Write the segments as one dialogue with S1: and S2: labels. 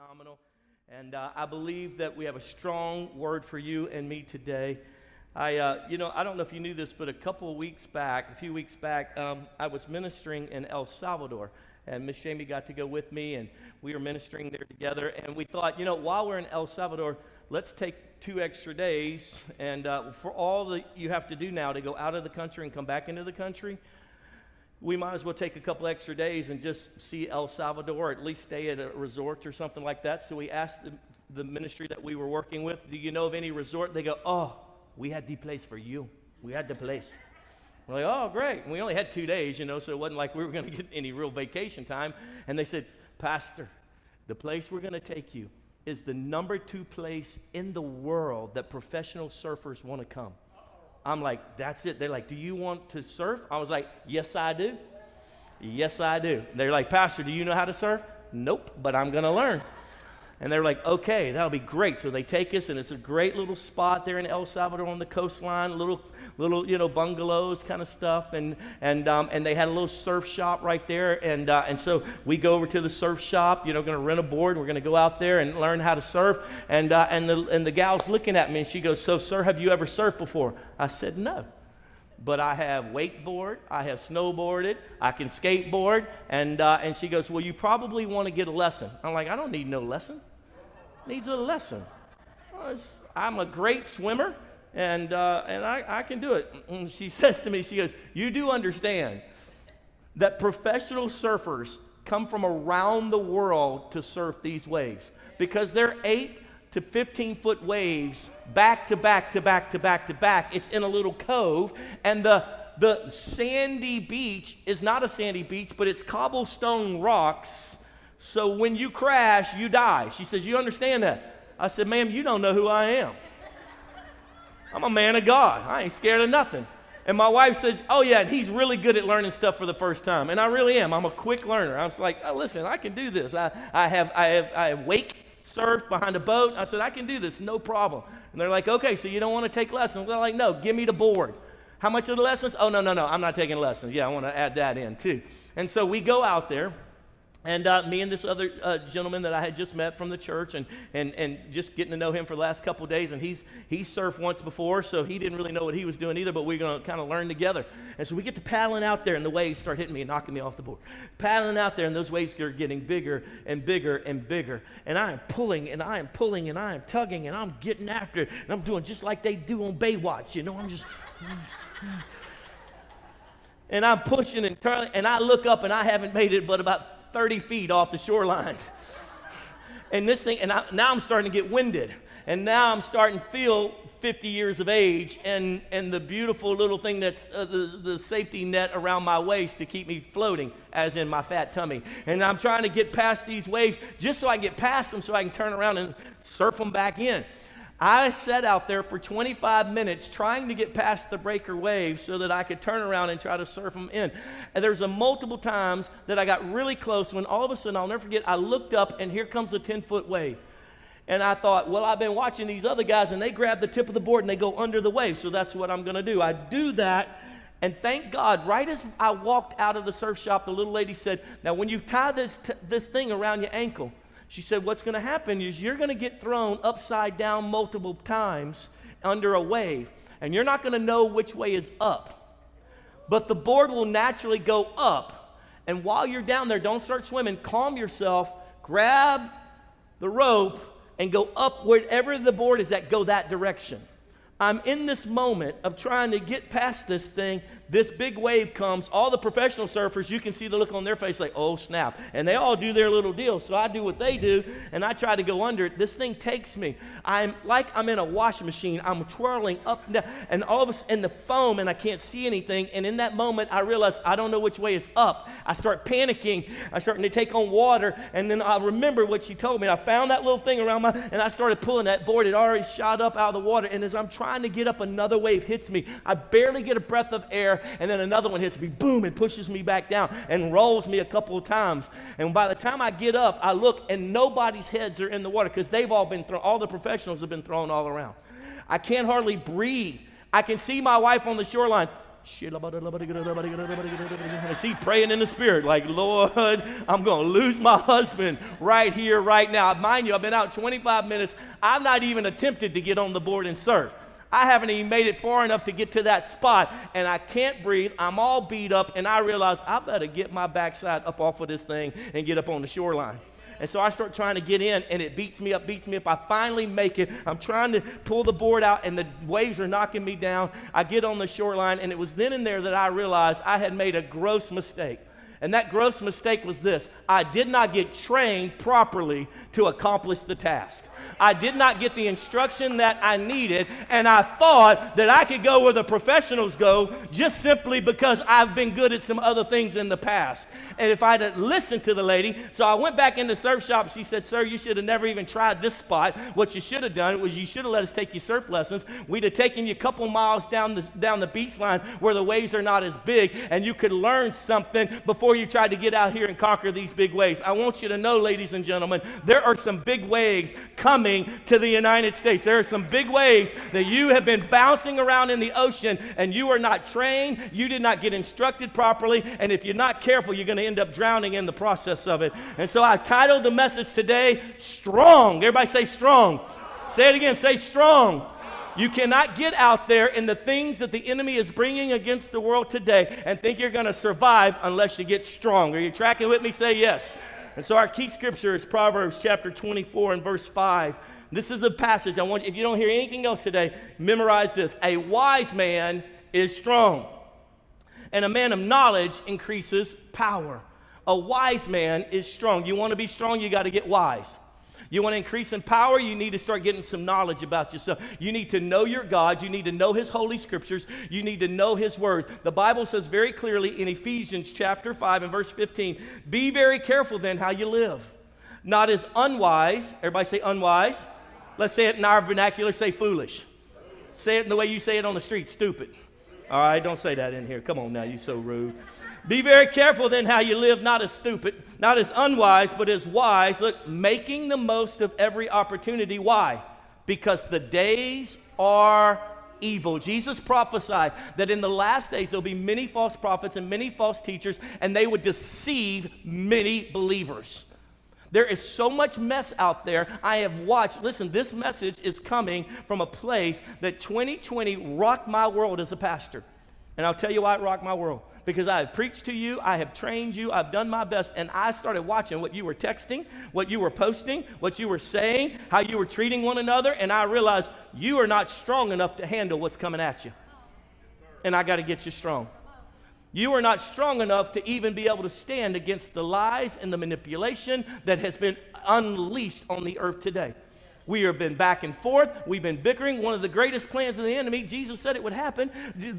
S1: phenomenal. And uh, I believe that we have a strong word for you and me today. I, uh, you know, I don't know if you knew this, but a couple of weeks back, a few weeks back, um, I was ministering in El Salvador. And Miss Jamie got to go with me, and we were ministering there together. And we thought, you know, while we're in El Salvador, let's take two extra days. And uh, for all that you have to do now to go out of the country and come back into the country, we might as well take a couple extra days and just see El Salvador, or at least stay at a resort or something like that. So we asked the, the ministry that we were working with, Do you know of any resort? They go, Oh, we had the place for you. We had the place. We're like, Oh, great. And we only had two days, you know, so it wasn't like we were going to get any real vacation time. And they said, Pastor, the place we're going to take you is the number two place in the world that professional surfers want to come. I'm like, that's it. They're like, do you want to surf? I was like, yes, I do. Yes, I do. They're like, Pastor, do you know how to surf? Nope, but I'm going to learn. And they're like, okay, that'll be great. So they take us, and it's a great little spot there in El Salvador on the coastline, little, little, you know, bungalows kind of stuff. And, and, um, and they had a little surf shop right there. And, uh, and so we go over to the surf shop, you know, going to rent a board. We're going to go out there and learn how to surf. And, uh, and, the, and the gal's looking at me, and she goes, so, sir, have you ever surfed before? I said, no but I have wakeboard, I have snowboarded, I can skateboard. And, uh, and she goes, Well, you probably want to get a lesson. I'm like, I don't need no lesson needs a lesson. I'm a great swimmer, and, uh, and I, I can do it. And she says to me, she goes, You do understand that professional surfers come from around the world to surf these waves because they're eight to 15 foot waves back to back to back to back to back. It's in a little cove, and the the sandy beach is not a sandy beach, but it's cobblestone rocks so when you crash, you die. She says, You understand that? I said, Ma'am, you don't know who I am. I'm a man of God. I ain't scared of nothing. And my wife says, Oh, yeah, and he's really good at learning stuff for the first time. And I really am. I'm a quick learner. I was like, oh, Listen, I can do this. I, I, have, I, have, I have wake surf behind a boat. I said, I can do this, no problem. And they're like, Okay, so you don't want to take lessons? They're like, No, give me the board. How much are the lessons? Oh, no, no, no, I'm not taking lessons. Yeah, I want to add that in too. And so we go out there. And uh, me and this other uh, gentleman that I had just met from the church and, and, and just getting to know him for the last couple days. And he's, he's surfed once before, so he didn't really know what he was doing either, but we are going to kind of learn together. And so we get to paddling out there, and the waves start hitting me and knocking me off the board. Paddling out there, and those waves are getting bigger and bigger and bigger. And I am pulling, and I am pulling, and I am tugging, and I'm getting after it. And I'm doing just like they do on Baywatch, you know? I'm just. and I'm pushing and turning, and I look up, and I haven't made it but about 30 feet off the shoreline. and this thing, and I, now I'm starting to get winded. And now I'm starting to feel 50 years of age and, and the beautiful little thing that's uh, the, the safety net around my waist to keep me floating, as in my fat tummy. And I'm trying to get past these waves just so I can get past them so I can turn around and surf them back in. I sat out there for 25 minutes trying to get past the breaker waves so that I could turn around and try to surf them in. And there's a multiple times that I got really close when all of a sudden, I'll never forget, I looked up and here comes a 10 foot wave. And I thought, well, I've been watching these other guys and they grab the tip of the board and they go under the wave, so that's what I'm going to do. I do that. And thank God, right as I walked out of the surf shop, the little lady said, Now, when you tie this, t- this thing around your ankle, she said, What's going to happen is you're going to get thrown upside down multiple times under a wave, and you're not going to know which way is up. But the board will naturally go up. And while you're down there, don't start swimming. Calm yourself, grab the rope, and go up wherever the board is at, go that direction. I'm in this moment of trying to get past this thing this big wave comes, all the professional surfers, you can see the look on their face like, oh snap. And they all do their little deal. So I do what they do, and I try to go under it. This thing takes me. I'm like I'm in a washing machine. I'm twirling up and down, and all of a sudden, the foam, and I can't see anything. And in that moment, I realize I don't know which way is up. I start panicking. I start to take on water, and then I remember what she told me. I found that little thing around my, and I started pulling that board. It already shot up out of the water. And as I'm trying to get up, another wave hits me. I barely get a breath of air and then another one hits me, boom, and pushes me back down and rolls me a couple of times. And by the time I get up, I look and nobody's heads are in the water because they've all been thrown, all the professionals have been thrown all around. I can't hardly breathe. I can see my wife on the shoreline see, praying in the spirit, like, Lord, I'm going to lose my husband right here, right now. Mind you, I've been out 25 minutes. I've not even attempted to get on the board and surf. I haven't even made it far enough to get to that spot, and I can't breathe. I'm all beat up, and I realize I better get my backside up off of this thing and get up on the shoreline. And so I start trying to get in, and it beats me up, beats me up. I finally make it. I'm trying to pull the board out, and the waves are knocking me down. I get on the shoreline, and it was then and there that I realized I had made a gross mistake. And that gross mistake was this I did not get trained properly to accomplish the task. I did not get the instruction that I needed, and I thought that I could go where the professionals go just simply because I've been good at some other things in the past. And if I'd listened to the lady, so I went back in the surf shop. She said, Sir, you should have never even tried this spot. What you should have done was you should have let us take you surf lessons. We'd have taken you a couple miles down the, down the beach line where the waves are not as big, and you could learn something before you tried to get out here and conquer these big waves. I want you to know, ladies and gentlemen, there are some big waves coming to the United States. There are some big waves that you have been bouncing around in the ocean, and you are not trained, you did not get instructed properly, and if you're not careful, you're going to end up drowning in the process of it. And so I titled the message today, Strong. Everybody say strong. Say it again, say strong. You cannot get out there in the things that the enemy is bringing against the world today and think you're going to survive unless you get strong. Are you tracking with me? Say yes. And so our key scripture is Proverbs chapter 24 and verse 5. This is the passage I want if you don't hear anything else today, memorize this. A wise man is strong, and a man of knowledge increases power. A wise man is strong. You want to be strong, you got to get wise. You want to increase in power? You need to start getting some knowledge about yourself. You need to know your God. You need to know His holy scriptures. You need to know His word. The Bible says very clearly in Ephesians chapter 5 and verse 15 be very careful then how you live. Not as unwise, everybody say unwise. Let's say it in our vernacular, say foolish. Say it in the way you say it on the street, stupid. All right, don't say that in here. Come on now, you're so rude. Be very careful then how you live, not as stupid, not as unwise, but as wise. Look, making the most of every opportunity. Why? Because the days are evil. Jesus prophesied that in the last days there'll be many false prophets and many false teachers, and they would deceive many believers. There is so much mess out there. I have watched, listen, this message is coming from a place that 2020 rocked my world as a pastor. And I'll tell you why it rocked my world because I have preached to you, I have trained you, I've done my best, and I started watching what you were texting, what you were posting, what you were saying, how you were treating one another, and I realized you are not strong enough to handle what's coming at you. And I got to get you strong. You are not strong enough to even be able to stand against the lies and the manipulation that has been unleashed on the earth today. We have been back and forth. We've been bickering. One of the greatest plans of the enemy, Jesus said it would happen.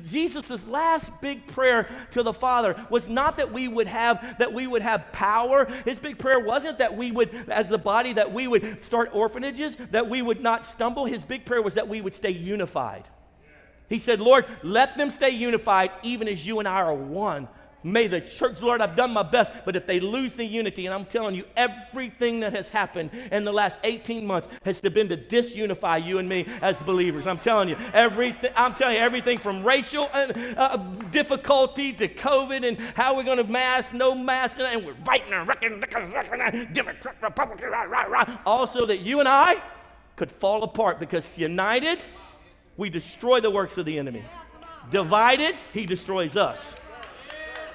S1: Jesus' last big prayer to the Father was not that we would have that we would have power. His big prayer wasn't that we would, as the body, that we would start orphanages, that we would not stumble. His big prayer was that we would stay unified. He said, Lord, let them stay unified even as you and I are one. May the church, Lord, I've done my best, but if they lose the unity, and I'm telling you, everything that has happened in the last 18 months has been to disunify you and me as believers. I'm telling you, everything, I'm telling you, everything from racial uh, uh difficulty to COVID and how we're going to mask, no mask, and we're fighting and wrecking, Democrat, Republican, rah, rah, rah. Also, that you and I could fall apart because united, we destroy the works of the enemy. Divided, he destroys us.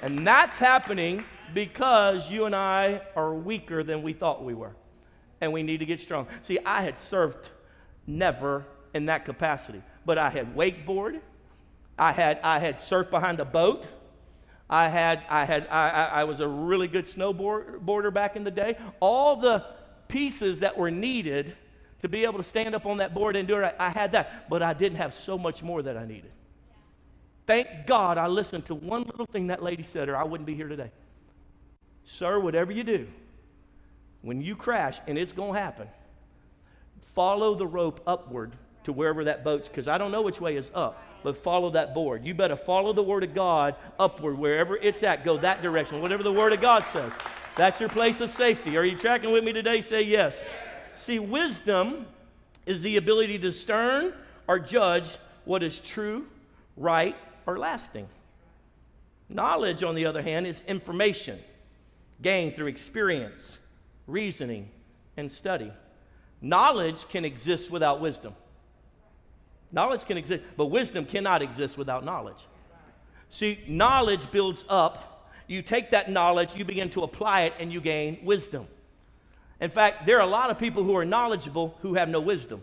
S1: And that's happening because you and I are weaker than we thought we were. And we need to get strong. See, I had surfed never in that capacity, but I had wakeboard. I had, I had surfed behind a boat. I had, I had, I, I was a really good snowboarder back in the day. All the pieces that were needed to be able to stand up on that board and do it, I had that, but I didn't have so much more that I needed. Thank God I listened to one little thing that lady said, or I wouldn't be here today. Sir, whatever you do, when you crash, and it's going to happen, follow the rope upward to wherever that boat's, because I don't know which way is up, but follow that board. You better follow the Word of God upward, wherever it's at, go that direction, whatever the Word of God says. That's your place of safety. Are you tracking with me today? Say yes. See, wisdom is the ability to discern or judge what is true, right, or lasting. Knowledge, on the other hand, is information gained through experience, reasoning, and study. Knowledge can exist without wisdom. Knowledge can exist, but wisdom cannot exist without knowledge. See, knowledge builds up. You take that knowledge, you begin to apply it, and you gain wisdom. In fact, there are a lot of people who are knowledgeable who have no wisdom.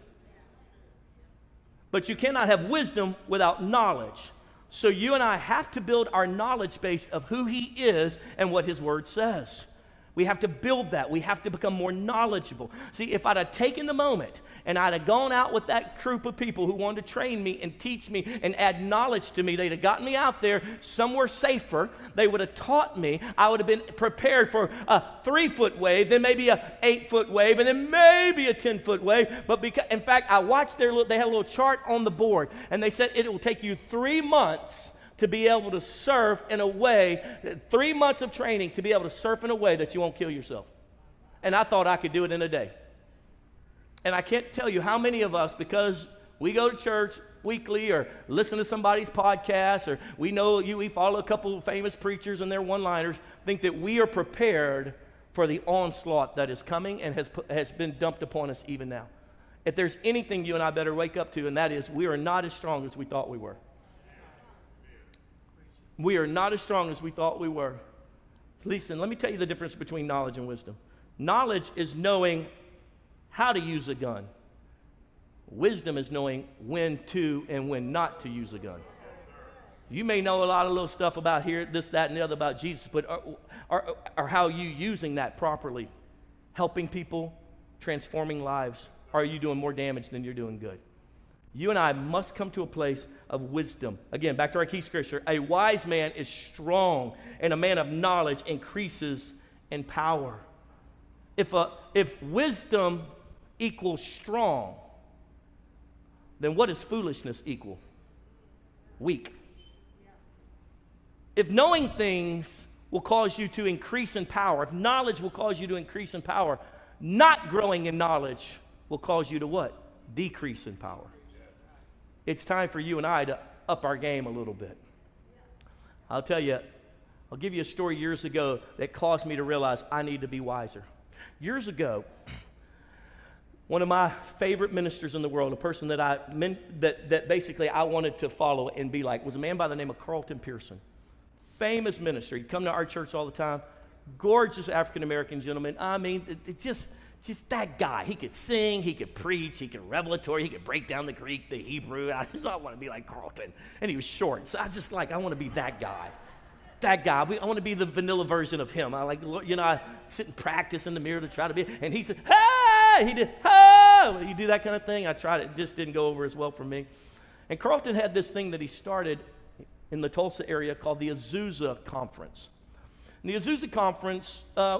S1: But you cannot have wisdom without knowledge. So you and I have to build our knowledge base of who He is and what His Word says. We have to build that. We have to become more knowledgeable. See, if I'd have taken the moment and I'd have gone out with that group of people who wanted to train me and teach me and add knowledge to me, they'd have gotten me out there somewhere safer. They would have taught me. I would have been prepared for a three foot wave, then maybe a eight foot wave, and then maybe a 10 foot wave. But because, in fact, I watched their, they had a little chart on the board, and they said it will take you three months to be able to surf in a way, three months of training to be able to surf in a way that you won't kill yourself. And I thought I could do it in a day. And I can't tell you how many of us, because we go to church weekly or listen to somebody's podcast or we know you, we follow a couple of famous preachers and their one liners, think that we are prepared for the onslaught that is coming and has, has been dumped upon us even now. If there's anything you and I better wake up to, and that is we are not as strong as we thought we were. We are not as strong as we thought we were. Listen, let me tell you the difference between knowledge and wisdom. Knowledge is knowing how to use a gun. Wisdom is knowing when to and when not to use a gun. You may know a lot of little stuff about here, this, that, and the other about Jesus, but are, are, are how you using that properly? Helping people, transforming lives? Are you doing more damage than you're doing good? You and I must come to a place of wisdom. Again, back to our key scripture. A wise man is strong, and a man of knowledge increases in power. If, a, if wisdom equals strong, then what does foolishness equal? Weak. If knowing things will cause you to increase in power, if knowledge will cause you to increase in power, not growing in knowledge will cause you to what? Decrease in power it's time for you and I to up our game a little bit. I'll tell you, I'll give you a story years ago that caused me to realize I need to be wiser. Years ago, one of my favorite ministers in the world, a person that I that, that basically I wanted to follow and be like, was a man by the name of Carlton Pearson. Famous minister. He'd come to our church all the time. Gorgeous African American gentleman. I mean, it, it just just that guy. He could sing, he could preach, he could revelatory, he could break down the Greek, the Hebrew. I just I want to be like Carlton. And he was short. So I just like, I want to be that guy. That guy. I want to be the vanilla version of him. I like, you know, I sit and practice in the mirror to try to be. And he said, hey! He did, hey! You do that kind of thing. I tried it. It just didn't go over as well for me. And Carlton had this thing that he started in the Tulsa area called the Azusa Conference. And the Azusa Conference uh,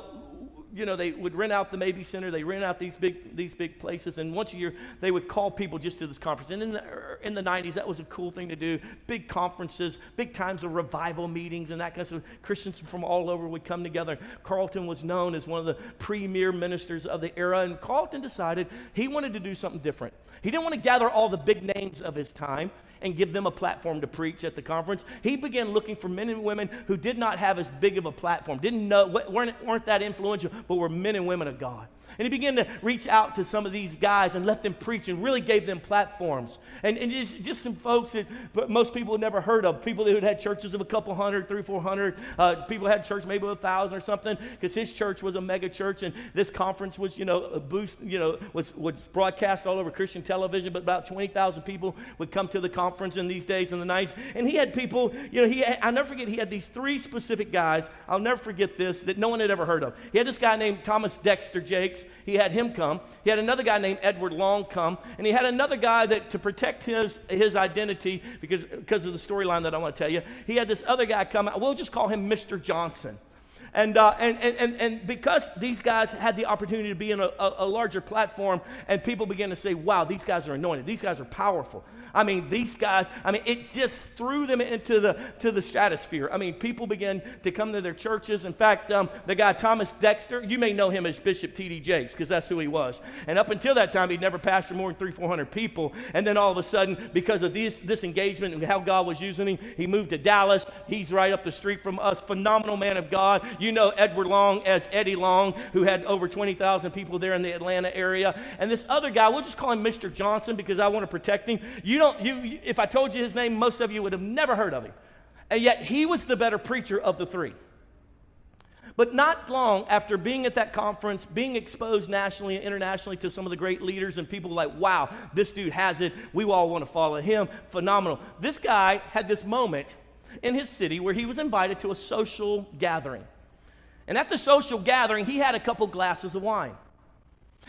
S1: you know, they would rent out the Mabee Center, they rent out these big, these big places, and once a year they would call people just to this conference. And in the, in the 90s, that was a cool thing to do. Big conferences, big times of revival meetings, and that kind of stuff. Christians from all over would come together. Carlton was known as one of the premier ministers of the era, and Carlton decided he wanted to do something different. He didn't want to gather all the big names of his time and give them a platform to preach at the conference. He began looking for men and women who did not have as big of a platform, didn't know, weren't, weren't that influential, but were men and women of God. And he began to reach out to some of these guys and let them preach and really gave them platforms. And, and just, just some folks that most people had never heard of, people that had churches of a couple hundred, three, four hundred. Uh, people had church maybe a thousand or something, because his church was a mega church, and this conference was, you know, Azusa, you know, was, was broadcast all over Christian television, but about 20,000 people would come to the conference in these days and the nights. And he had people, you know, he I'll never forget, he had these three specific guys, I'll never forget this, that no one had ever heard of. He had this guy named Thomas Dexter Jakes. He had him come. He had another guy named Edward Long come. And he had another guy that, to protect his, his identity, because, because of the storyline that I want to tell you, he had this other guy come. We'll just call him Mr. Johnson. And, uh, and, and, and, because these guys had the opportunity to be in a, a, a larger platform, and people began to say, wow, these guys are anointed, these guys are powerful. I mean, these guys, I mean, it just threw them into the, to the stratosphere. I mean, people began to come to their churches. In fact, um, the guy Thomas Dexter, you may know him as Bishop T.D. Jakes because that's who he was. And up until that time, he'd never pastored more than three, 400 people. And then all of a sudden, because of this, this engagement and how God was using him, he moved to Dallas. He's right up the street from us. Phenomenal man of God. You know Edward Long as Eddie Long, who had over 20,000 people there in the Atlanta area. And this other guy, we'll just call him Mr. Johnson because I want to protect him. You don't, you, if I told you his name, most of you would have never heard of him. And yet he was the better preacher of the three. But not long after being at that conference, being exposed nationally and internationally to some of the great leaders and people like, wow, this dude has it. We all want to follow him. Phenomenal. This guy had this moment in his city where he was invited to a social gathering. And at the social gathering, he had a couple glasses of wine.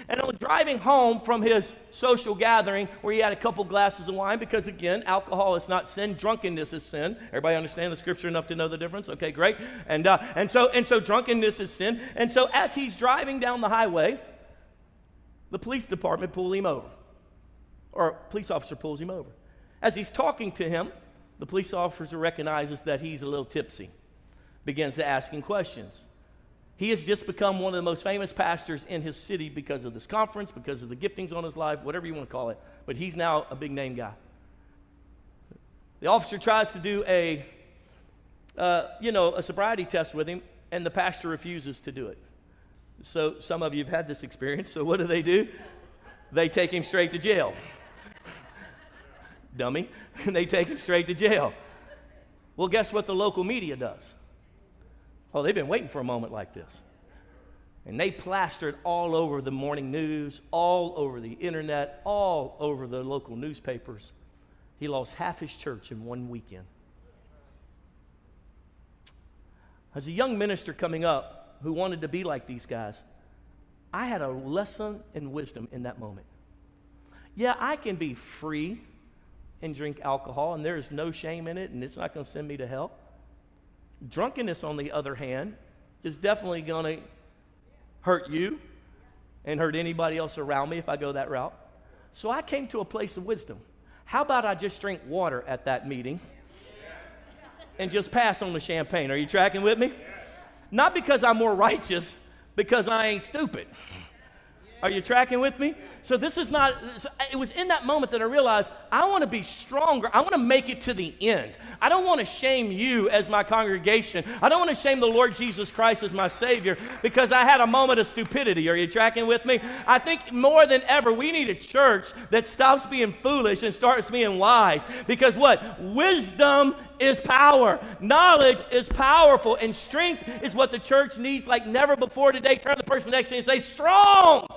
S1: And on driving home from his social gathering, where he had a couple glasses of wine, because again, alcohol is not sin, drunkenness is sin. Everybody understand the scripture enough to know the difference? Okay, great. And uh, and so and so drunkenness is sin. And so as he's driving down the highway, the police department pull him over, or police officer pulls him over. As he's talking to him, the police officer recognizes that he's a little tipsy, begins to ask him questions. He has just become one of the most famous pastors in his city because of this conference, because of the giftings on his life, whatever you want to call it. But he's now a big name guy. The officer tries to do a, uh, you know, a sobriety test with him, and the pastor refuses to do it. So some of you have had this experience. So what do they do? They take him straight to jail. Dummy. they take him straight to jail. Well, guess what the local media does? Oh, they've been waiting for a moment like this. And they plastered all over the morning news, all over the internet, all over the local newspapers. He lost half his church in one weekend. As a young minister coming up who wanted to be like these guys, I had a lesson in wisdom in that moment. Yeah, I can be free and drink alcohol, and there is no shame in it, and it's not going to send me to hell. Drunkenness, on the other hand, is definitely going to hurt you and hurt anybody else around me if I go that route. So I came to a place of wisdom. How about I just drink water at that meeting and just pass on the champagne? Are you tracking with me? Not because I'm more righteous, because I ain't stupid. Are you tracking with me? So this is not, it was in that moment that I realized I want to be stronger. I want to make it to the end. I don't want to shame you as my congregation. I don't want to shame the Lord Jesus Christ as my Savior because I had a moment of stupidity. Are you tracking with me? I think more than ever, we need a church that stops being foolish and starts being wise. Because what? Wisdom is power, knowledge is powerful, and strength is what the church needs like never before today. Turn the person next to you and say, Strong.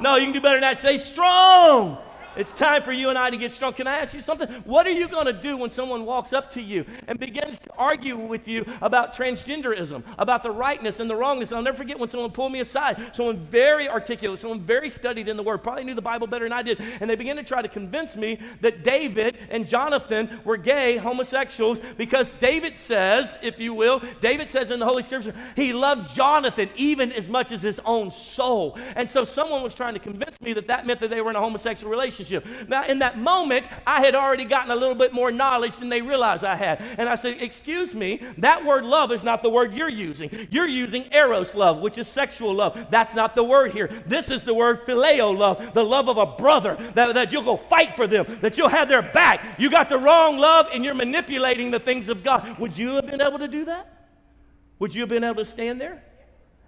S1: No, you can do better than that. Say strong. It's time for you and I to get strong. Can I ask you something? What are you going to do when someone walks up to you and begins to argue with you about transgenderism, about the rightness and the wrongness? I'll never forget when someone pulled me aside, someone very articulate, someone very studied in the Word, probably knew the Bible better than I did, and they began to try to convince me that David and Jonathan were gay homosexuals because David says, if you will, David says in the Holy Scripture, he loved Jonathan even as much as his own soul. And so someone was trying to convince me that that meant that they were in a homosexual relationship relationship. Now, in that moment, I had already gotten a little bit more knowledge than they realized I had. And I said, Excuse me, that word love is not the word you're using. You're using eros love, which is sexual love. That's not the word here. This is the word phileo love, the love of a brother, that, that you'll go fight for them, that you'll have their back. You got the wrong love and you're manipulating the things of God. Would you have been able to do that? Would you have been able to stand there?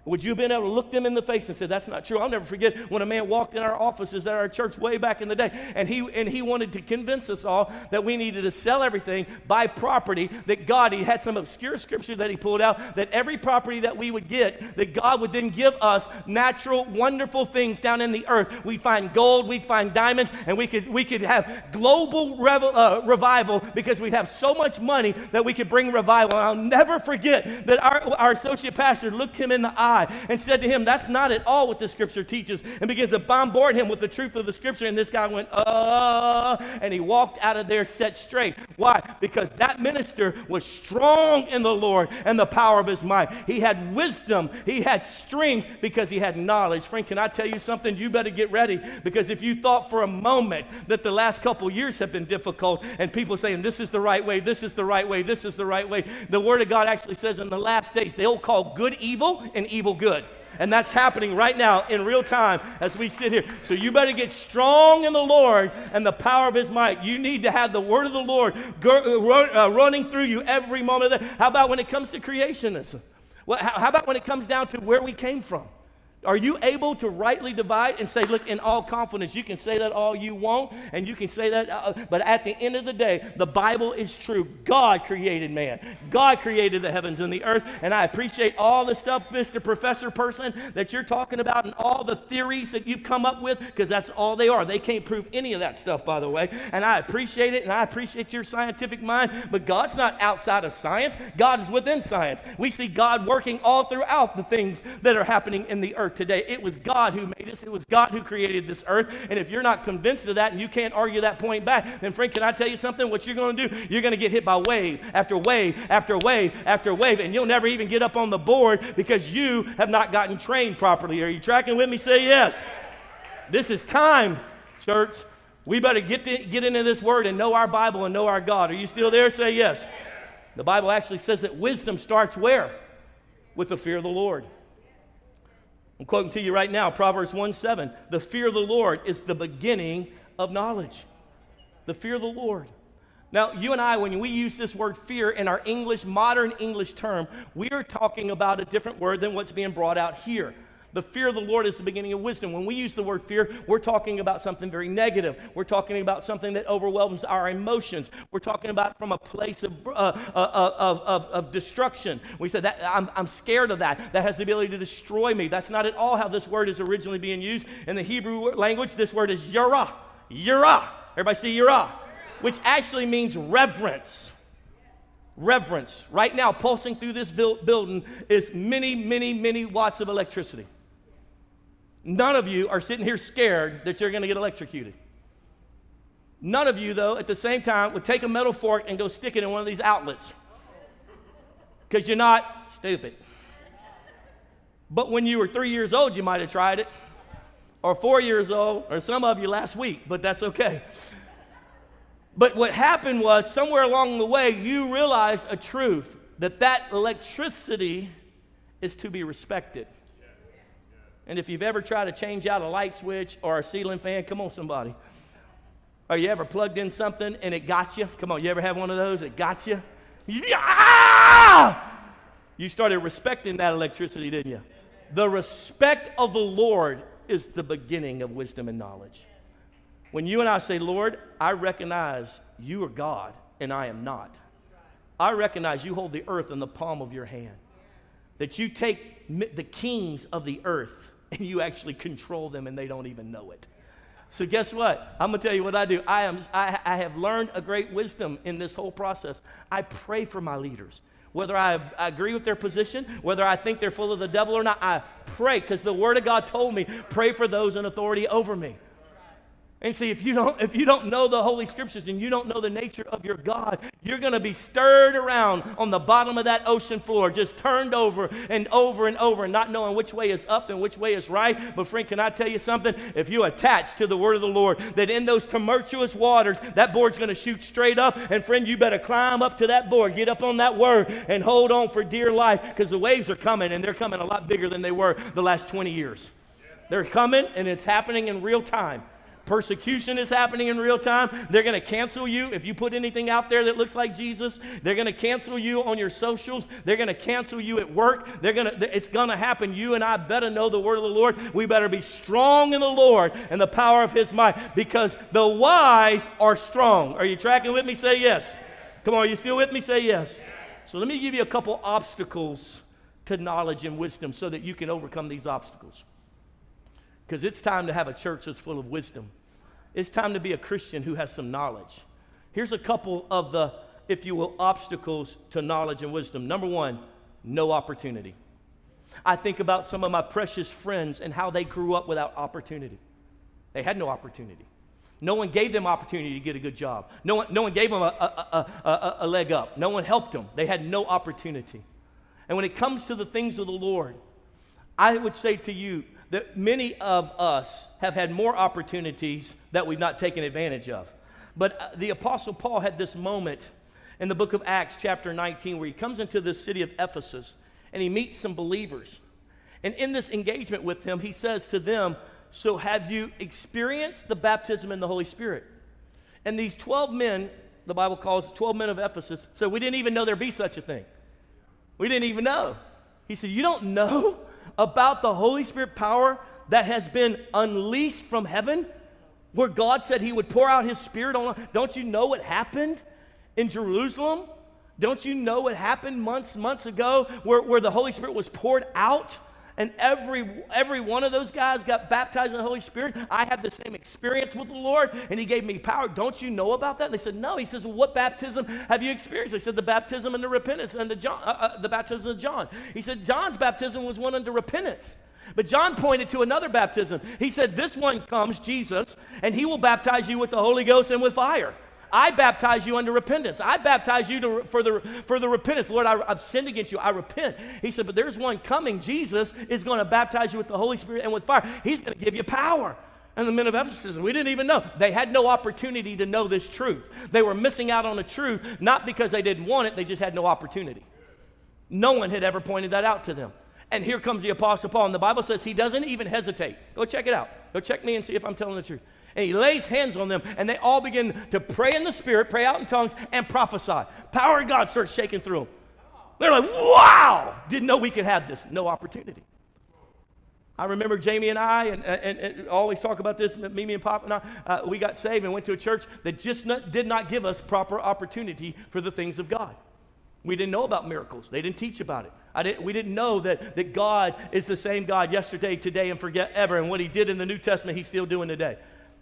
S1: Would you have been able to look them in the face and say, That's not true? I'll never forget when a man walked in our offices at our church way back in the day, and he, and he wanted to convince us all that we needed to sell everything, buy property, that God, he had some obscure scripture that he pulled out, that every property that we would get, that God would then give us natural, wonderful things down in the earth. We'd find gold, we'd find diamonds, and we could, we could have global revel, uh, revival because we'd have so much money that we could bring revival. And I'll never forget that our, our associate pastor looked him in the eye and said to him, That's not at all what the scripture teaches, and begins to bombard him with the truth of the scripture. And this guy went, Uh, and he walked out of there set straight. Why? Because that minister was strong in the Lord and the power of his might. He had wisdom, he had strength because he had knowledge. Friend, can I tell you something? You better get ready because if you thought for a moment that the last couple years have been difficult and people saying, This is the right way, this is the right way, this is the right way, the Word of God actually says in the last days they'll call good evil and evil good. And that's happening right now in real time as we sit here. So you better get strong in the Lord and the power of His might. You need to have the word of the Lord uh, running through you every moment. How about when it comes to creationism? How about when it comes down to where we came from? Are you able to rightly divide and say, look, in all confidence, you can say that all you want, and you can say that, uh, but at the end of the day, the Bible is true. God created man, God created the heavens and the earth, and I appreciate all the stuff, Mr. Professor Person, that you're talking about and all the theories that you've come up with, because that's all they are. They can't prove any of that stuff, by the way, and I appreciate it, and I appreciate your scientific mind, but God's not outside of science, God is within science. We see God working all throughout the things that are happening in the earth today. It was God who made us, it was God who created this earth. And if you're not convinced of that and you can't argue that point back, then, friend, can I tell you something? What you're going to do, you're going to get hit by wave after wave after wave after wave, and you'll never even get up on the board because you have not gotten trained properly. Are you tracking with me? Say yes. This is time, church. We better get, to, get into this word and know our Bible and know our God. Are you still there? Say yes. The Bible actually says that wisdom starts where? With the fear of the Lord. I'm quoting to you right now Proverbs 1 7. The fear of the Lord is the beginning of knowledge. The fear of the Lord. Now, you and I, when we use this word fear in our English, modern English term, we are talking about a different word than what's being brought out here. The fear of the Lord is the beginning of wisdom. When we use the word fear, we're talking about something very negative. We're talking about something that overwhelms our emotions. We're talking about from a place of, uh, uh, of, of, of, destruction. We said that I'm, I'm scared of that. That has the ability to destroy me. That's not at all how this word is originally being used. In the Hebrew language, this word is yara. Yara. Everybody see yara? Which actually means reverence reverence. Right now, pulsing through this building is many, many, many watts of electricity. None of you are sitting here scared that you're going to get electrocuted. None of you, though, at the same time, would take a metal fork and go stick it in one of these outlets because you're not stupid. But when you were three years old, you might have tried it, or four years old, or some of you last week, but that's okay. But what happened was, somewhere along the way, you realized a truth that that electricity is to be respected. And if you've ever tried to change out a light switch or a ceiling fan, come on, somebody. Or you ever plugged in something and it got you? Come on, you ever have one of those? It got you? Yeah! You started respecting that electricity, didn't you? The respect of the Lord is the beginning of wisdom and knowledge. When you and I say, Lord, I recognize you are God and I am not. I recognize you hold the earth in the palm of your hand. That you take the kings of the earth and you actually control them and they don't even know it. So guess what? I'm gonna tell you what I do. I am I, I have learned a great wisdom in this whole process. I pray for my leaders. Whether I, I agree with their position, whether I think they're full of the devil or not, I pray because the Word of God told me, pray for those in authority over me. And see, if you don't, if you don't know the Holy Scriptures and you don't know the nature of your God, you're going to be stirred around on the bottom of that ocean floor, just turned over and over and over, and not knowing which way is up and which way is right. But friend, can I tell you something? If you attach to the word of the Lord, that in those tumultuous waters, that board's going to shoot straight up. And friend, you better climb up to that board, get up on that word, and hold on for dear life, because the waves are coming, and they're coming a lot bigger than they were the last 20 years. They're coming, and it's happening in real time. Persecution is happening in real time. They're going to cancel you if you put anything out there that looks like Jesus. They're going to cancel you on your socials. They're going to cancel you at work. They're going to it's going to happen. You and I better know the word of the Lord. We better be strong in the Lord and the power of his might because the wise are strong. Are you tracking with me? Say yes. Come on, are you still with me? Say yes. So let me give you a couple obstacles to knowledge and wisdom so that you can overcome these obstacles because it's time to have a church that's full of wisdom. It's time to be a Christian who has some knowledge. Here's a couple of the, if you will, obstacles to knowledge and wisdom. Number one, no opportunity. I think about some of my precious friends and how they grew up without opportunity. They had no opportunity. No one gave them opportunity to get a good job. No one, no one gave them a, a, a, a, leg up. No one helped them. They had no opportunity. And when it comes to the things of the Lord, I would say to you that many of us have had more opportunities that we've not taken advantage of. But uh, the Apostle Paul had this moment in the book of Acts, chapter 19, where he comes into the city of Ephesus and he meets some believers. And in this engagement with them, he says to them, So have you experienced the baptism in the Holy Spirit? And these 12 men, the Bible calls 12 men of Ephesus, so we didn't even know there'd be such a thing. We didn't even know. He said, You don't know about the Holy Spirit power that has been unleashed from heaven? Where God said He would pour out His Spirit on. Don't you know what happened in Jerusalem? Don't you know what happened months, months ago where, where the Holy Spirit was poured out? And every, every one of those guys got baptized in the Holy Spirit. I had the same experience with the Lord, and He gave me power. Don't you know about that? And they said, No. He says, well, What baptism have you experienced? They said, The baptism and the repentance, and the, John, uh, uh, the baptism of John. He said, John's baptism was one under repentance. But John pointed to another baptism. He said, This one comes, Jesus, and He will baptize you with the Holy Ghost and with fire. I baptize you unto repentance. I baptize you to, for, the, for the repentance. Lord, I, have sinned against you. I repent. He said, But there's one coming. Jesus is going to baptize you with the Holy Spirit and with fire. He's going to give you power. And the men of Ephesus, we didn't even know. They had no opportunity to know this truth. They were missing out on the truth, not because they didn't want it, they just had no opportunity. No one had ever pointed that out to them. And here comes the Apostle Paul, and the Bible says he doesn't even hesitate. Go check it out. Go check me and see if I'm telling the truth and he lays hands on them, and they all begin to pray in the Spirit, pray out in tongues, and prophesy. Power of God starts shaking through them. They're like, wow, didn't know we could have this. No opportunity. I remember Jamie and I, and, and, and always talk about this, Mimi and Pop and I, uh, we got saved and went to a church that just not, did not give us proper opportunity for the things of God. We didn't know about miracles. They didn't teach about it. Didn't, we didn't know that, that God is the same God yesterday, today, and forever. And what he did in the New Testament, he's still doing today.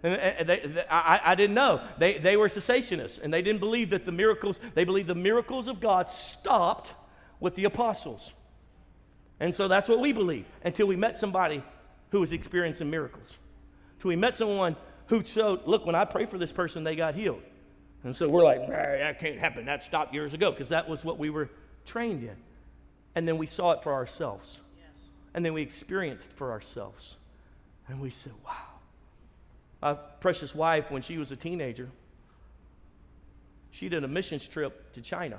S1: And they, they, I, I, didn't know. They, they were cessationists, and they didn't believe that the miracles, they believed the miracles of God stopped with the apostles. And so that's what we believe until we met somebody who was experiencing miracles. Until we met someone who showed, look, when I pray for this person, they got healed. And so we're like, nah, that can't happen. That stopped years ago because that was what we were trained in. And then we saw it for ourselves. Yes. And then we experienced for ourselves. And we said, wow my precious wife, when she was a teenager, she did a missions trip to China.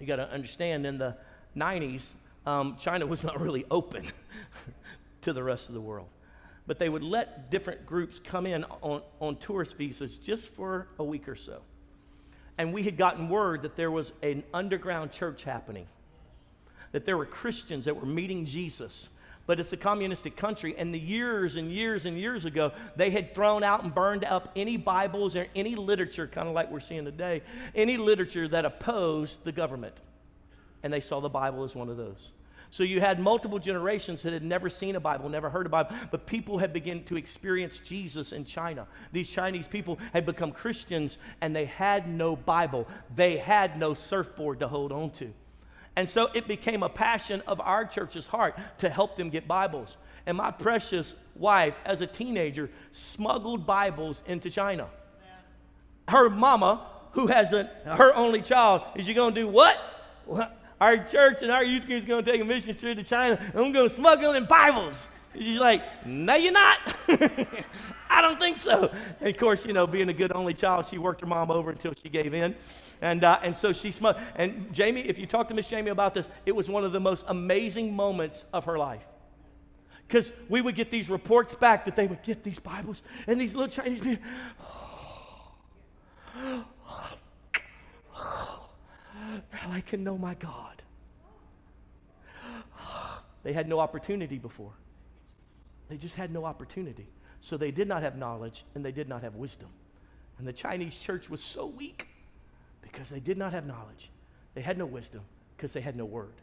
S1: You got to understand, in the 90s, um, China was not really open to the rest of the world. But they would let different groups come in on, on tourist visas just for a week or so. And we had gotten word that there was an underground church happening, that there were Christians that were meeting Jesus but it's a communistic country. And the years and years and years ago, they had thrown out and burned up any Bibles or any literature, kind of like we're seeing today, any literature that opposed the government. And they saw the Bible as one of those. So you had multiple generations that had never seen a Bible, never heard a Bible, but people had begun to experience Jesus in China. These Chinese people had become Christians and they had no Bible. They had no surfboard to hold on to. And so it became a passion of our church's heart to help them get Bibles. And my precious wife, as a teenager, smuggled Bibles into China. Her mama, who has a, her only child, is you going to do what? Our church and our youth group is going to take a mission trip to China. I'm going to smuggle in Bibles. She's like, no, you're not. I don't think so. And of course, you know, being a good only child, she worked her mom over until she gave in. And, uh, and so she smoked. And Jamie, if you talk to Miss Jamie about this, it was one of the most amazing moments of her life. Because we would get these reports back that they would get these Bibles and these little Chinese people. now I can know my God. They had no opportunity before. They just had no opportunity. So they did not have knowledge and they did not have wisdom. And the Chinese church was so weak because they did not have knowledge. They had no wisdom because they had no word.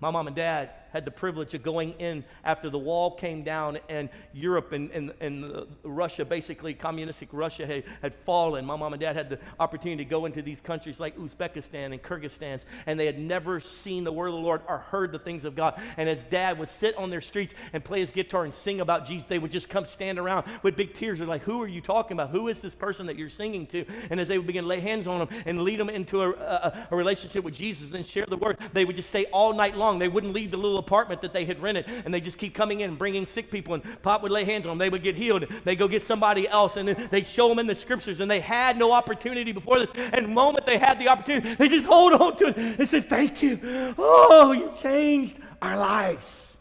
S1: My mom and dad had the privilege of going in after the wall came down and Europe and, and, and Russia, basically communistic Russia, had, had fallen. My mom and dad had the opportunity to go into these countries like Uzbekistan and Kyrgyzstan, and they had never seen the word of the Lord or heard the things of God. And as dad would sit on their streets and play his guitar and sing about Jesus, they would just come stand around with big tears. They're like, Who are you talking about? Who is this person that you're singing to? And as they would begin to lay hands on them and lead them into a, a, a relationship with Jesus, and then share the word, they would just stay all night long. They wouldn't leave the little apartment that they had rented, and they just keep coming in and bringing sick people, and Pop would lay hands on them. They would get healed. They go get somebody else, and they show them in the scriptures, and they had no opportunity before this. And the moment they had the opportunity, they just hold on to it and say, Thank you. Oh, you changed our lives.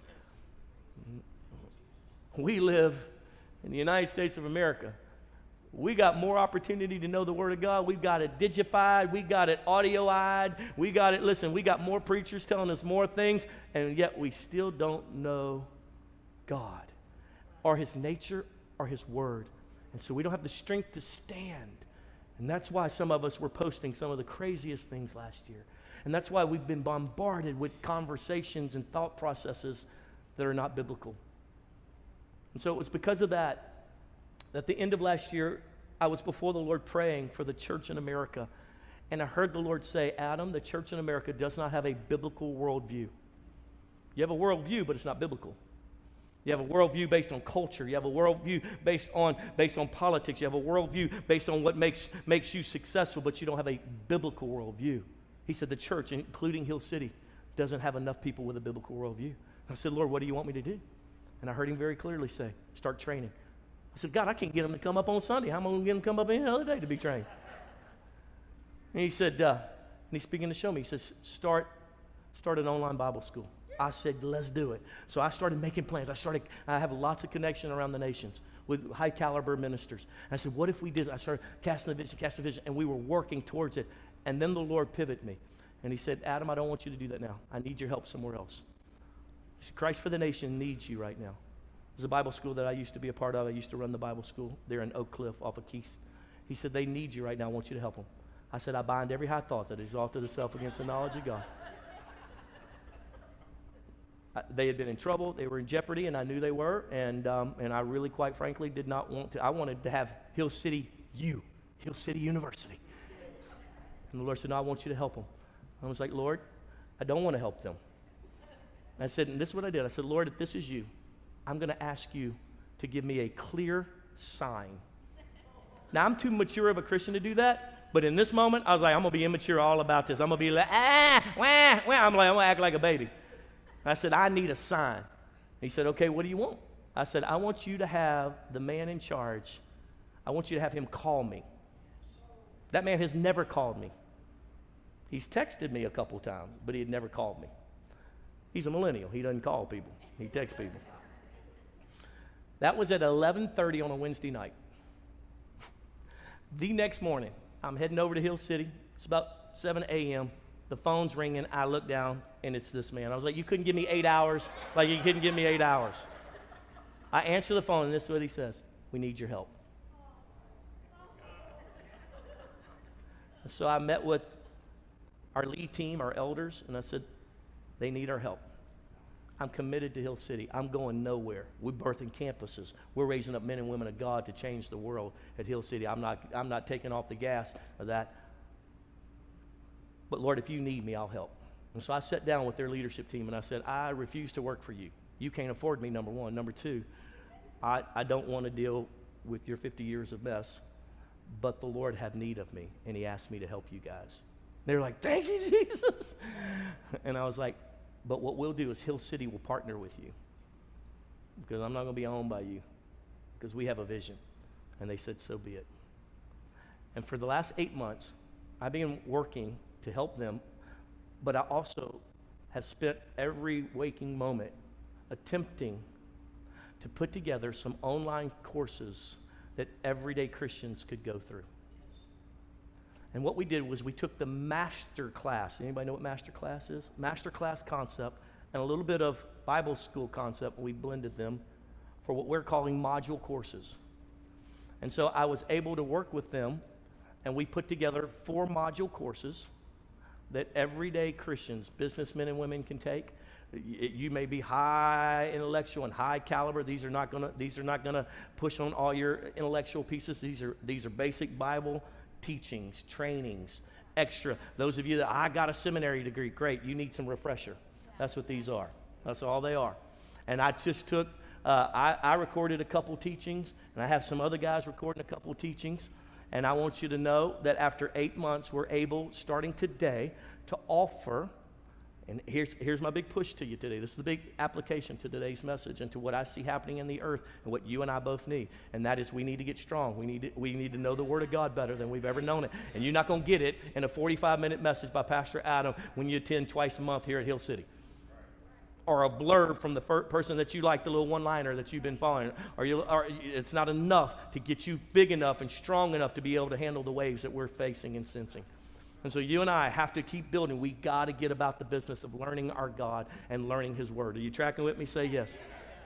S1: We live in the United States of America we got more opportunity to know the Word of God. We've got it digified. We got it audioized. We got it, listen, we got more preachers telling us more things, and yet we still don't know God or His nature or His Word. And so we don't have the strength to stand. And that's why some of us were posting some of the craziest things last year. And that's why we've been bombarded with conversations and thought processes that are not biblical. And so it was because of that at the end of last year, I was before the Lord praying for the church in America. And I heard the Lord say, Adam, the church in America does not have a biblical worldview. You have a worldview, but it's not biblical. You have a worldview based on culture. You have a worldview based on, based on politics. You have a worldview based on what makes, makes you successful, but you don't have a biblical worldview. He said the church, including Hill City, doesn't have enough people with a biblical worldview. I said, Lord, what do you want me to do? And I heard him very clearly say, start training. Said, God, I can't get them to come up on Sunday. How am I going to get them to come up any other day to be trained? And he said, uh, and he's speaking to show me. He says, start, start an online Bible school. I said, let's do it. So I started making plans. I started, I have lots of connection around the nations with high caliber ministers. And I said, what if we did? I started casting the vision, casting the vision, and we were working towards it. And then the Lord pivoted me. And he said, Adam, I don't want you to do that now. I need your help somewhere else. He said, Christ for the nation needs you right now. There's a Bible school that I used to be a part of. I used to run the Bible school there in Oak Cliff off of Kiest. He said, They need you right now. I want you to help them. I said, I bind every high thought that exalted itself against the knowledge of God. I, they had been in trouble. They were in jeopardy, and I knew they were. And, um, and I really, quite frankly, did not want to. I wanted to have Hill City U, Hill City University. And the Lord said, No, I want you to help them. I was like, Lord, I don't want to help them. And I said, and this is what I did. I said, Lord, if this is you, I'm going to ask you to give me a clear sign. Now, I'm too mature of a Christian to do that, but in this moment, I was like, I'm going to be immature all about this. I'm going to be like, ah, wah, wah. I'm like, I'm going to act like a baby. I said, I need a sign. He said, okay, what do you want? I said, I want you to have the man in charge, I want you to have him call me. That man has never called me. He's texted me a couple times, but he had never called me. He's a millennial. He doesn't call people. He texts people. That was at 11:30 on a Wednesday night. the next morning, I'm heading over to Hill City. It's about 7 a.m. The phone's ringing. I look down, and it's this man. I was like, "You couldn't give me eight hours. Like you couldn't give me eight hours." I answer the phone, and this is what he says: "We need your help." so I met with our lead team, our elders, and I said, "They need our help." I'm committed to Hill City. I'm going nowhere. We're birthing campuses. We're raising up men and women of God to change the world at Hill City. I'm not, I'm not taking off the gas of that. But Lord, if you need me, I'll help. And so I sat down with their leadership team and I said, I refuse to work for you. You can't afford me, number one. Number two, I, I don't want to deal with your 50 years of mess, but the Lord had need of me, and He asked me to help you guys. They were like, Thank you, Jesus. And I was like, but what we'll do is Hill City will partner with you because I'm not going to be owned by you because we have a vision. And they said, so be it. And for the last eight months, I've been working to help them, but I also have spent every waking moment attempting to put together some online courses that everyday Christians could go through. And what we did was we took the master class. Anybody know what master class is? Master class concept and a little bit of Bible school concept, and we blended them for what we're calling module courses. And so I was able to work with them, and we put together four module courses that everyday Christians, businessmen and women, can take. You may be high intellectual and high caliber. These are not gonna, these are not gonna push on all your intellectual pieces. These are, these are basic Bible teachings, trainings, extra. Those of you that I got a seminary degree, great. You need some refresher. That's what these are. That's all they are. And I just took, uh, I, I recorded a couple teachings, and I have some other guys recording a couple teachings. And I want you to know that after eight months, we're able, starting today, to offer and here's, here's my big push to you today. This is the big application to today's message and to what I see happening in the earth and what you and I both need. And that is we need to get strong. We need to, we need to know the Word of God better than we've ever known it. And you're not going to get it in a 45 minute message by Pastor Adam when you attend twice a month here at Hill City. Or a blurb from the person that you like, the little one liner that you've been following. Or, you, or it's not enough to get you big enough and strong enough to be able to handle the waves that we're facing and sensing. And so you and I have to keep building. We got to get about the business of learning our God and learning His Word. Are you tracking with me? Say yes.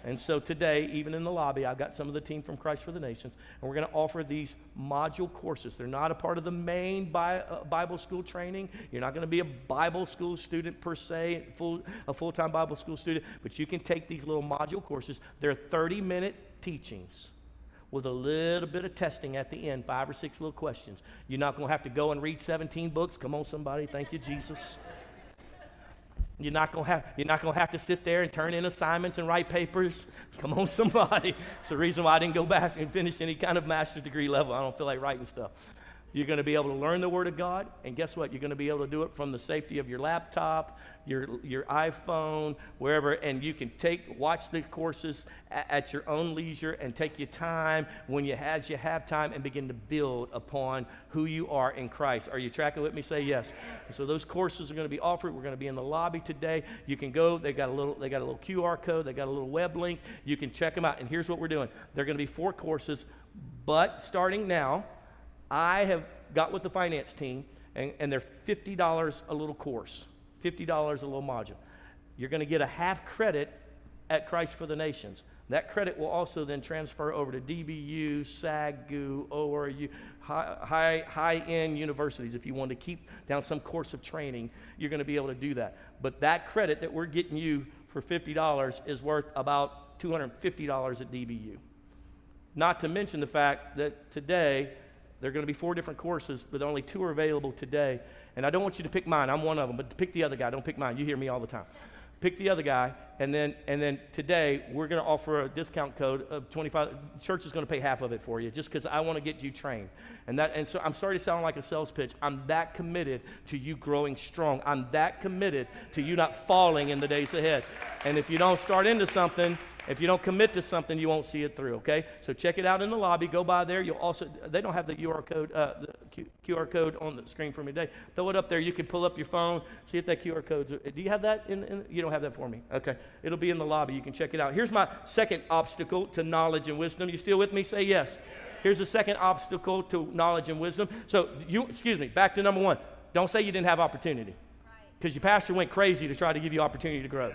S1: And so today, even in the lobby, I've got some of the team from Christ for the Nations, and we're going to offer these module courses. They're not a part of the main uh, Bible school training. You're not going to be a Bible school student per se, full, a full time Bible school student, but you can take these little module courses. They're 30 minute teachings with a little bit of testing at the end, five or six little questions. You're not going to have to go and read 17 books. Come on, somebody. Thank you, Jesus. You're not going to have you're not going to have to sit there and turn in assignments and write papers. Come on, somebody. It's the reason why I didn't go back and finish any kind of master's degree level. I don't feel like writing stuff. You're going to be able to learn the Word of God, and guess what? You're going to be able to do it from the safety of your laptop, your, your iPhone, wherever, and you can take, watch the courses at, at your own leisure and take your time when you, as you have time and begin to build upon who you are in Christ. Are you tracking with me? Say yes. And so those courses are going to be offered. We're going to be in the lobby today. You can go. They got a little. They got a little QR code. They got a little web link. You can check them out. And here's what we're doing. They're going to be four courses, but starting now I have got with the finance team, and, and they're $50 a little course, $50 a little module. You're going to get a half credit at Christ for the Nations. That credit will also then transfer over to DBU, SAGU, ORU, high, high, high-end universities. If you want to keep down some course of training, you're going to be able to do that. But that credit that we're getting you for $50 is worth about $250 at DBU. Not to mention the fact that today there are going to be four different courses, but only two are available today. And I don't want you to pick mine. I'm one of them, but pick the other guy. Don't pick mine. You hear me all the time. Pick the other guy, and then and then today we're going to offer a discount code of 25. Church is going to pay half of it for you, just because I want to get you trained. And that and so I'm sorry to sound like a sales pitch. I'm that committed to you growing strong. I'm that committed to you not falling in the days ahead. And if you don't start into something, if you don't commit to something, you won't see it through, okay? So check it out in the lobby. Go by there. You'll also, they don't have the QR code, uh, the QR code on the screen for me today. Throw it up there. You can pull up your phone, see if that QR code's, do you have that in, in, you don't have that for me? Okay. It'll be in the lobby. You can check it out. Here's my second obstacle to knowledge and wisdom. You still with me? Say yes. Here's the second obstacle to knowledge and wisdom. So you, excuse me, back to number one. Don't say you didn't have opportunity. Because your pastor went crazy to try to give you opportunity to grow.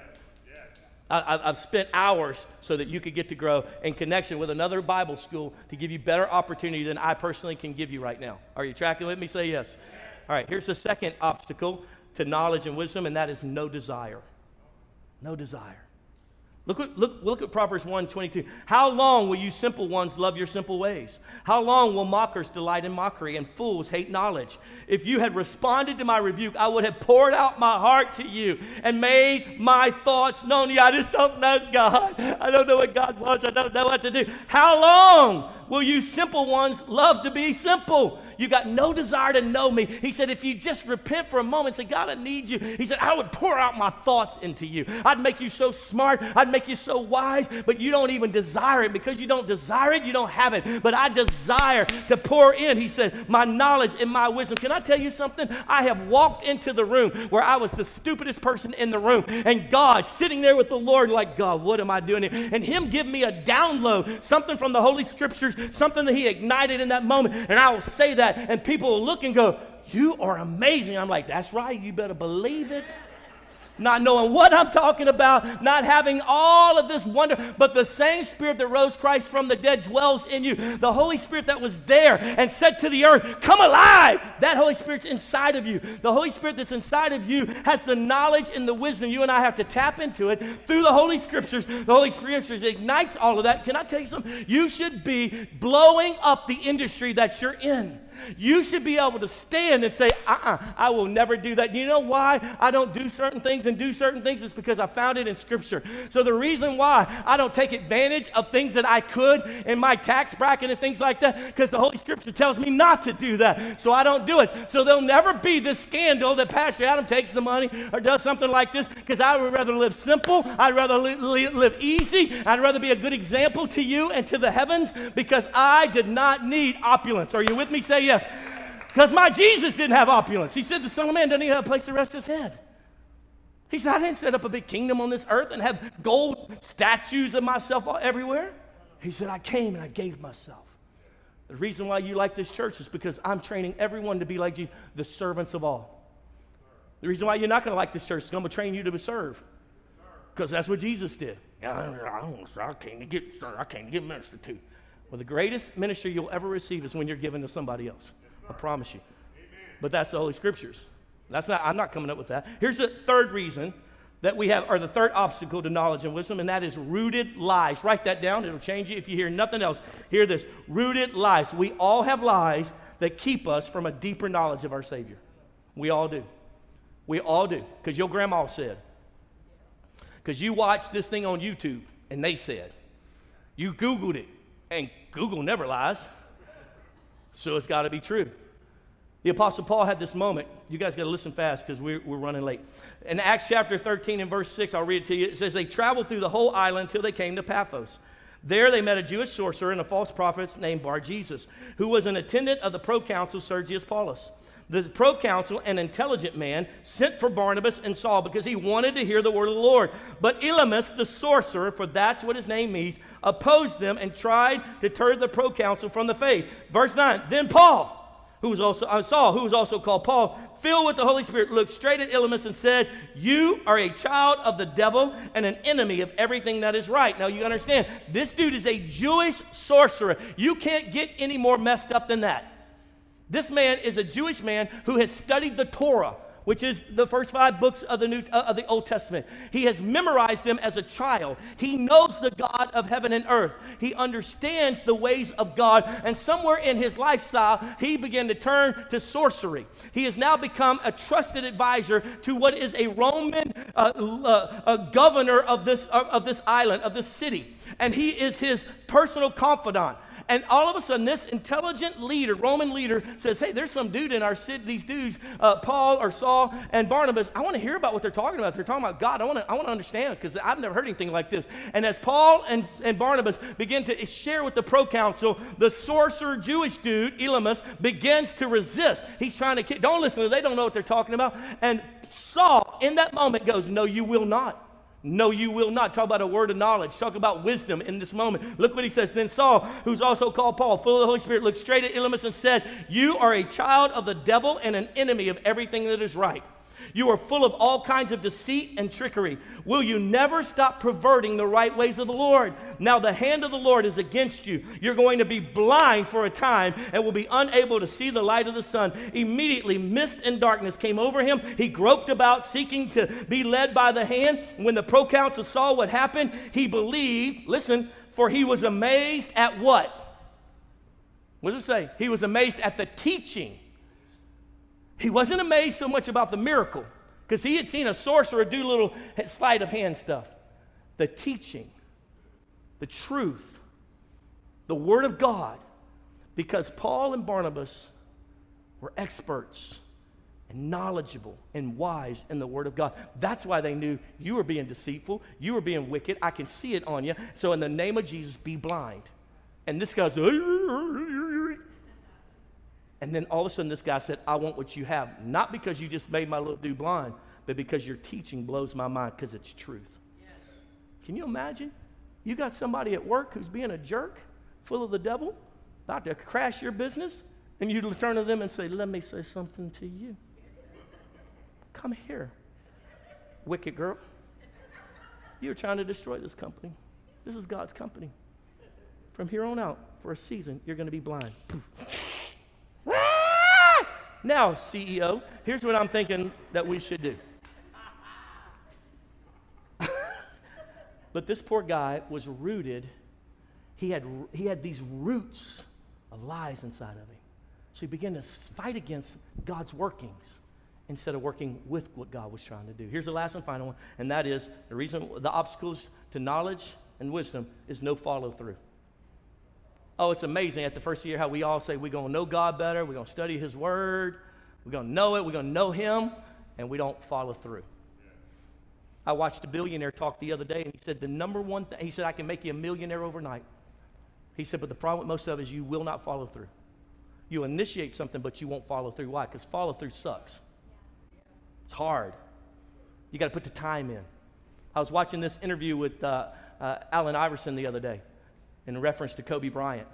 S1: I, have spent hours so that you could get to grow in connection with another Bible school to give you better opportunity than I personally can give you right now. Are you tracking with me? Say yes. All right, here's the second obstacle to knowledge and wisdom, and that is no desire. No desire. Look, look, look at Proverbs 1 22. How long will you simple ones love your simple ways? How long will mockers delight in mockery and fools hate knowledge? If you had responded to my rebuke, I would have poured out my heart to you and made my thoughts known to you. I just don't know God. I don't know what God wants. I don't know what to do. How long will you simple ones love to be simple? You got no desire to know me. He said, if you just repent for a moment, say, God, I need you. He said, I would pour out my thoughts into you. I'd make you so smart. I'd make you so wise, but you don't even desire it. Because you don't desire it, you don't have it. But I desire to pour in, he said, my knowledge and my wisdom. Can I tell you something? I have walked into the room where I was the stupidest person in the room, and God sitting there with the Lord, like, God, what am I doing here? And Him give me a download, something from the Holy Scriptures, something that He ignited in that moment. And I will say that and people will look and go, You are amazing. I'm like, That's right. You better believe it. Not knowing what I'm talking about, not having all of this wonder, but the same Spirit that rose Christ from the dead dwells in you. The Holy Spirit that was there and said to the earth, Come alive. That Holy Spirit's inside of you. The Holy Spirit that's inside of you has the knowledge and the wisdom. You and I have to tap into it through the Holy Scriptures. The Holy Scriptures ignites all of that. Can I tell you something? You should be blowing up the industry that you're in. You should be able to stand and say, uh uh-uh, uh I will never do that. You know why I don't do certain things and do certain things? It's because I found it in Scripture. So the reason why I don't take advantage of things that I could in my tax bracket and things like that, because the Holy Scripture tells me not to do that. So I don't do it. So there'll never be this scandal that Pastor Adam takes the money or does something like this, because I would rather live simple. I'd rather li- li- live easy. I'd rather be a good example to you and to the heavens because I did not need opulence. Are you with me? Say yes. Because my Jesus didn't have opulence. He said the Son of Man doesn't even have a place to rest his head. He said, I didn't set up a big kingdom on this earth and have gold statues of myself everywhere. He said, I came and I gave myself. The reason why you like this church is because I'm training everyone to be like Jesus, the servants of all. The reason why you're not going to like this church is I'm going to train you to serve. Because that's what Jesus did. I, I, I came to get, I came to get ministered to. Well, the greatest ministry you'll ever receive is when you're given to somebody else. I promise you. Amen. But that's the Holy Scriptures. That's not, I'm not coming up with that. Here's the third reason that we have, or the third obstacle to knowledge and wisdom, and that is rooted lies. Write that down, it'll change you. If you hear nothing else, hear this rooted lies. We all have lies that keep us from a deeper knowledge of our Savior. We all do. We all do. Because your grandma said, because you watched this thing on YouTube and they said, you Googled it and Google never lies. So it's got to be true. The Apostle Paul had this moment. You guys got to listen fast because we're, we're running late. In Acts chapter 13 and verse 6, I'll read it to you. It says, They traveled through the whole island till they came to Paphos. There they met a Jewish sorcerer and a false prophet named Bar Jesus, who was an attendant of the proconsul Sergius Paulus the proconsul, an intelligent man, sent for Barnabas and Saul because he wanted to hear the word of the Lord. But Elymas, the sorcerer, for that's what his name means, opposed them and tried to turn the proconsul from the faith. Verse 9 Then Paul, who was also uh, Saul, who was also called Paul, filled with the Holy Spirit, looked straight at Elymas and said, You are a child of the devil and an enemy of everything that is right. Now you understand, this dude is a Jewish sorcerer. You can't get any more messed up than that. This man is a Jewish man who has studied the Torah, which is the first five books of the, New, uh, of the Old Testament. He has memorized them as a child. He knows the God of heaven and earth. He understands the ways of God. And somewhere in his lifestyle, he began to turn to sorcery. He has now become a trusted advisor to what is a Roman uh, uh, governor of this, of this island, of this city. And he is his personal confidant. And all of a sudden, this intelligent leader, Roman leader, says, Hey, there's some dude in our city, these dudes, uh, Paul or Saul and Barnabas. I want to hear about what they're talking about. They're talking about God. I want to I wanna understand because I've never heard anything like this. And as Paul and, and Barnabas begin to share with the proconsul, the sorcerer Jewish dude, Elymas, begins to resist. He's trying to, don't listen to them. They don't know what they're talking about. And Saul, in that moment, goes, No, you will not. No, you will not. Talk about a word of knowledge. Talk about wisdom in this moment. Look what he says. Then Saul, who's also called Paul, full of the Holy Spirit, looked straight at Elymas and said, You are a child of the devil and an enemy of everything that is right. You are full of all kinds of deceit and trickery. Will you never stop perverting the right ways of the Lord? Now, the hand of the Lord is against you. You're going to be blind for a time and will be unable to see the light of the sun. Immediately, mist and darkness came over him. He groped about, seeking to be led by the hand. When the proconsul saw what happened, he believed, listen, for he was amazed at what? What does it say? He was amazed at the teaching he wasn't amazed so much about the miracle because he had seen a sorcerer do little sleight of hand stuff. The teaching, the truth, the Word of God, because Paul and Barnabas were experts and knowledgeable and wise in the Word of God. That's why they knew you were being deceitful, you were being wicked. I can see it on you. So, in the name of Jesus, be blind. And this guy's, and then all of a sudden, this guy said, I want what you have. Not because you just made my little dude blind, but because your teaching blows my mind because it's truth. Yes. Can you imagine? You got somebody at work who's being a jerk, full of the devil, about to crash your business, and you turn to them and say, Let me say something to you. Come here. wicked girl. You're trying to destroy this company. This is God's company. From here on out, for a season, you're going to be blind. Now, CEO, here's what I'm thinking that we should do. but this poor guy was rooted. He had, he had these roots of lies inside of him. So he began to fight against God's workings instead of working with what God was trying to do. Here's the last and final one, and that is the reason the obstacles to knowledge and wisdom is no follow through. Oh, it's amazing at the first year how we all say we're going to know God better, we're going to study His Word, we're going to know it, we're going to know Him, and we don't follow through. I watched a billionaire talk the other day, and he said, The number one thing, he said, I can make you a millionaire overnight. He said, But the problem with most of it is you will not follow through. You initiate something, but you won't follow through. Why? Because follow through sucks. It's hard. You got to put the time in. I was watching this interview with uh, uh, Allen Iverson the other day in reference to Kobe Bryant.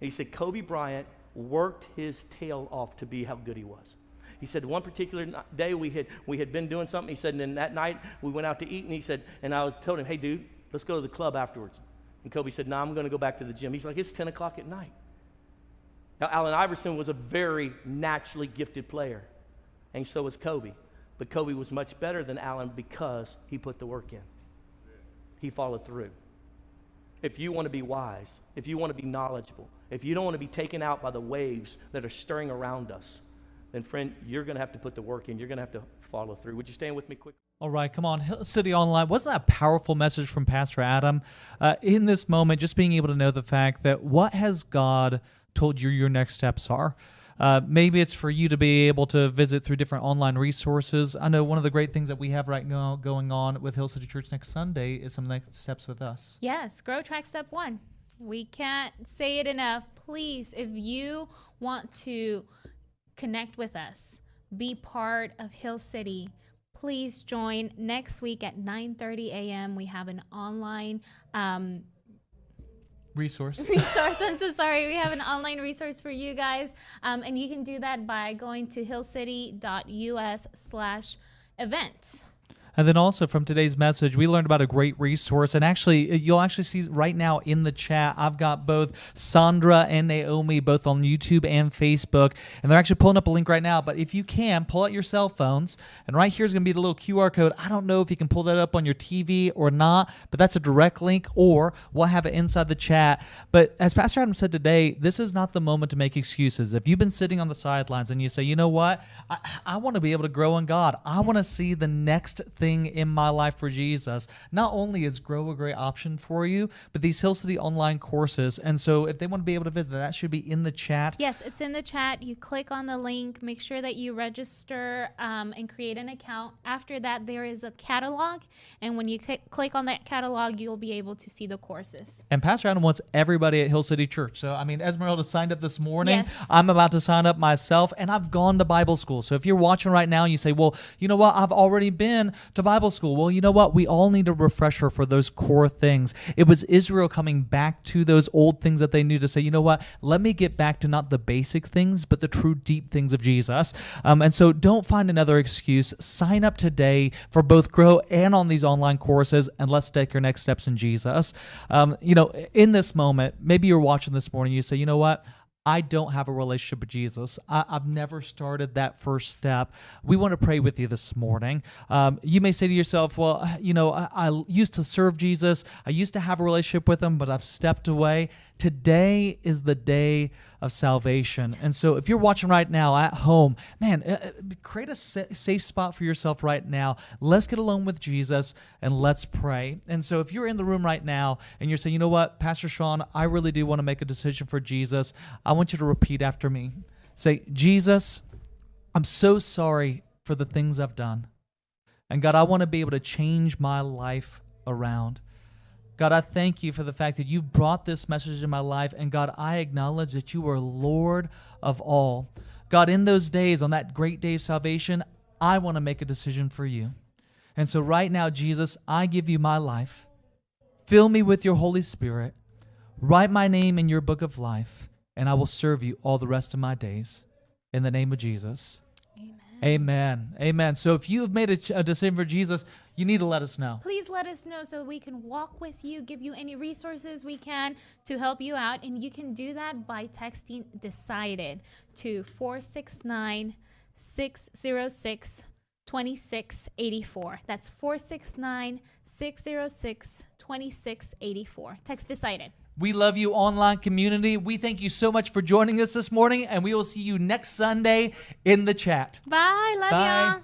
S1: He said Kobe Bryant worked his tail off to be how good he was. He said one particular day we had we had been doing something. He said, and then that night we went out to eat, and he said, and I told him, hey dude, let's go to the club afterwards. And Kobe said, no, I'm going to go back to the gym. He's like, it's 10 o'clock at night. Now Allen Iverson was a very naturally gifted player, and so was Kobe. But Kobe was much better than Allen because he put the work in. He followed through. If you want to be wise, if you want to be knowledgeable, if you don't want to be taken out by the waves that are stirring around us, then friend, you're going to have to put the work in. You're going to have to follow through. Would you stand with me quick?
S2: All right, come on, City Online. Wasn't that a powerful message from Pastor Adam? Uh, in this moment, just being able to know the fact that what has God told you your next steps are? Uh, maybe it's for you to be able to visit through different online resources. I know one of the great things that we have right now going on with Hill City Church next Sunday is some next steps with us.
S3: Yes, Grow Track Step One. We can't say it enough. Please, if you want to connect with us, be part of Hill City, please join next week at 9:30 a.m. We have an online um,
S2: resource.
S3: resource. I'm so sorry. We have an online resource for you guys, um, and you can do that by going to hillcity.us/slash events.
S2: And then also from today's message, we learned about a great resource. And actually, uh, you'll actually see right now in the chat, I've got both Sandra and Naomi both on YouTube and Facebook. And they're actually pulling up a link right now. But if you can, pull out your cell phones. And right here is going to be the little QR code. I don't know if you can pull that up on your TV or not, but that's a direct link, or we'll have it inside the chat. But as Pastor Adam said today, this is not the moment to make excuses. If you've been sitting on the sidelines and you say, you know what, I, I want to be able to grow in God, I want to see the next thing in my life for Jesus, not only is Grow a great option for you, but these Hill City online courses. And so if they want to be able to visit, that should be in the chat.
S3: Yes, it's in the chat. You click on the link, make sure that you register um, and create an account. After that, there is a catalog. And when you click on that catalog, you'll be able to see the courses.
S2: And Pastor Adam wants everybody at Hill City Church. So, I mean, Esmeralda signed up this morning.
S3: Yes.
S2: I'm about to sign up myself, and I've gone to Bible school. So, if you're watching right now and you say, well, you know what? I've already been to Bible school. Well, you know what? We all need a refresher for those core things. It was Israel coming back to those old things that they knew to say, you know what? Let me get back to not the basic things, but the true deep things of Jesus. Um, and so don't find another excuse. Sign up today for both Grow and on these online courses, and let's take your next steps in Jesus. Um, you know, in this moment, maybe you're watching this morning, you say, you know what? I don't have a relationship with Jesus. I, have never started that first step. We want to pray with you this morning. Um, you may say to yourself, well, you know, I, I used to serve Jesus, I used to have a relationship with him, but I've stepped away. Today is the day of salvation. And so if you're watching right now at home, man, uh, uh create a safe spot for yourself right now. Let's get alone with Jesus and let's pray. And so if you're in the room right now and you're saying, you know what, Pastor Sean, I really do want to make a decision for Jesus, I want you to repeat after me. Say, Jesus, I'm so sorry for the things I've done. And God, I want to be able to change my life around. God, I thank you for the fact that you've brought this message in my life. And God, I acknowledge that you are Lord of all. God, in those days, on that great day of salvation, I want to make a decision for you. And so, right now, Jesus, I give you my life. Fill me with your Holy Spirit. Write my name in your book of life, and I will serve you all the rest of my days. In the name of Jesus. Amen. Amen. Amen. So if you have made a, a decision for Jesus, you need to let us know.
S3: please let us know so we can walk with you, give you any resources we can to help you out. And you can do that by texting decided to 469 606 2684. That's 469 606 2684. Text decided.
S2: We love you, online community. We thank you so much for joining us this morning, and we will see you next Sunday in the chat.
S3: Bye. Love
S2: Bye.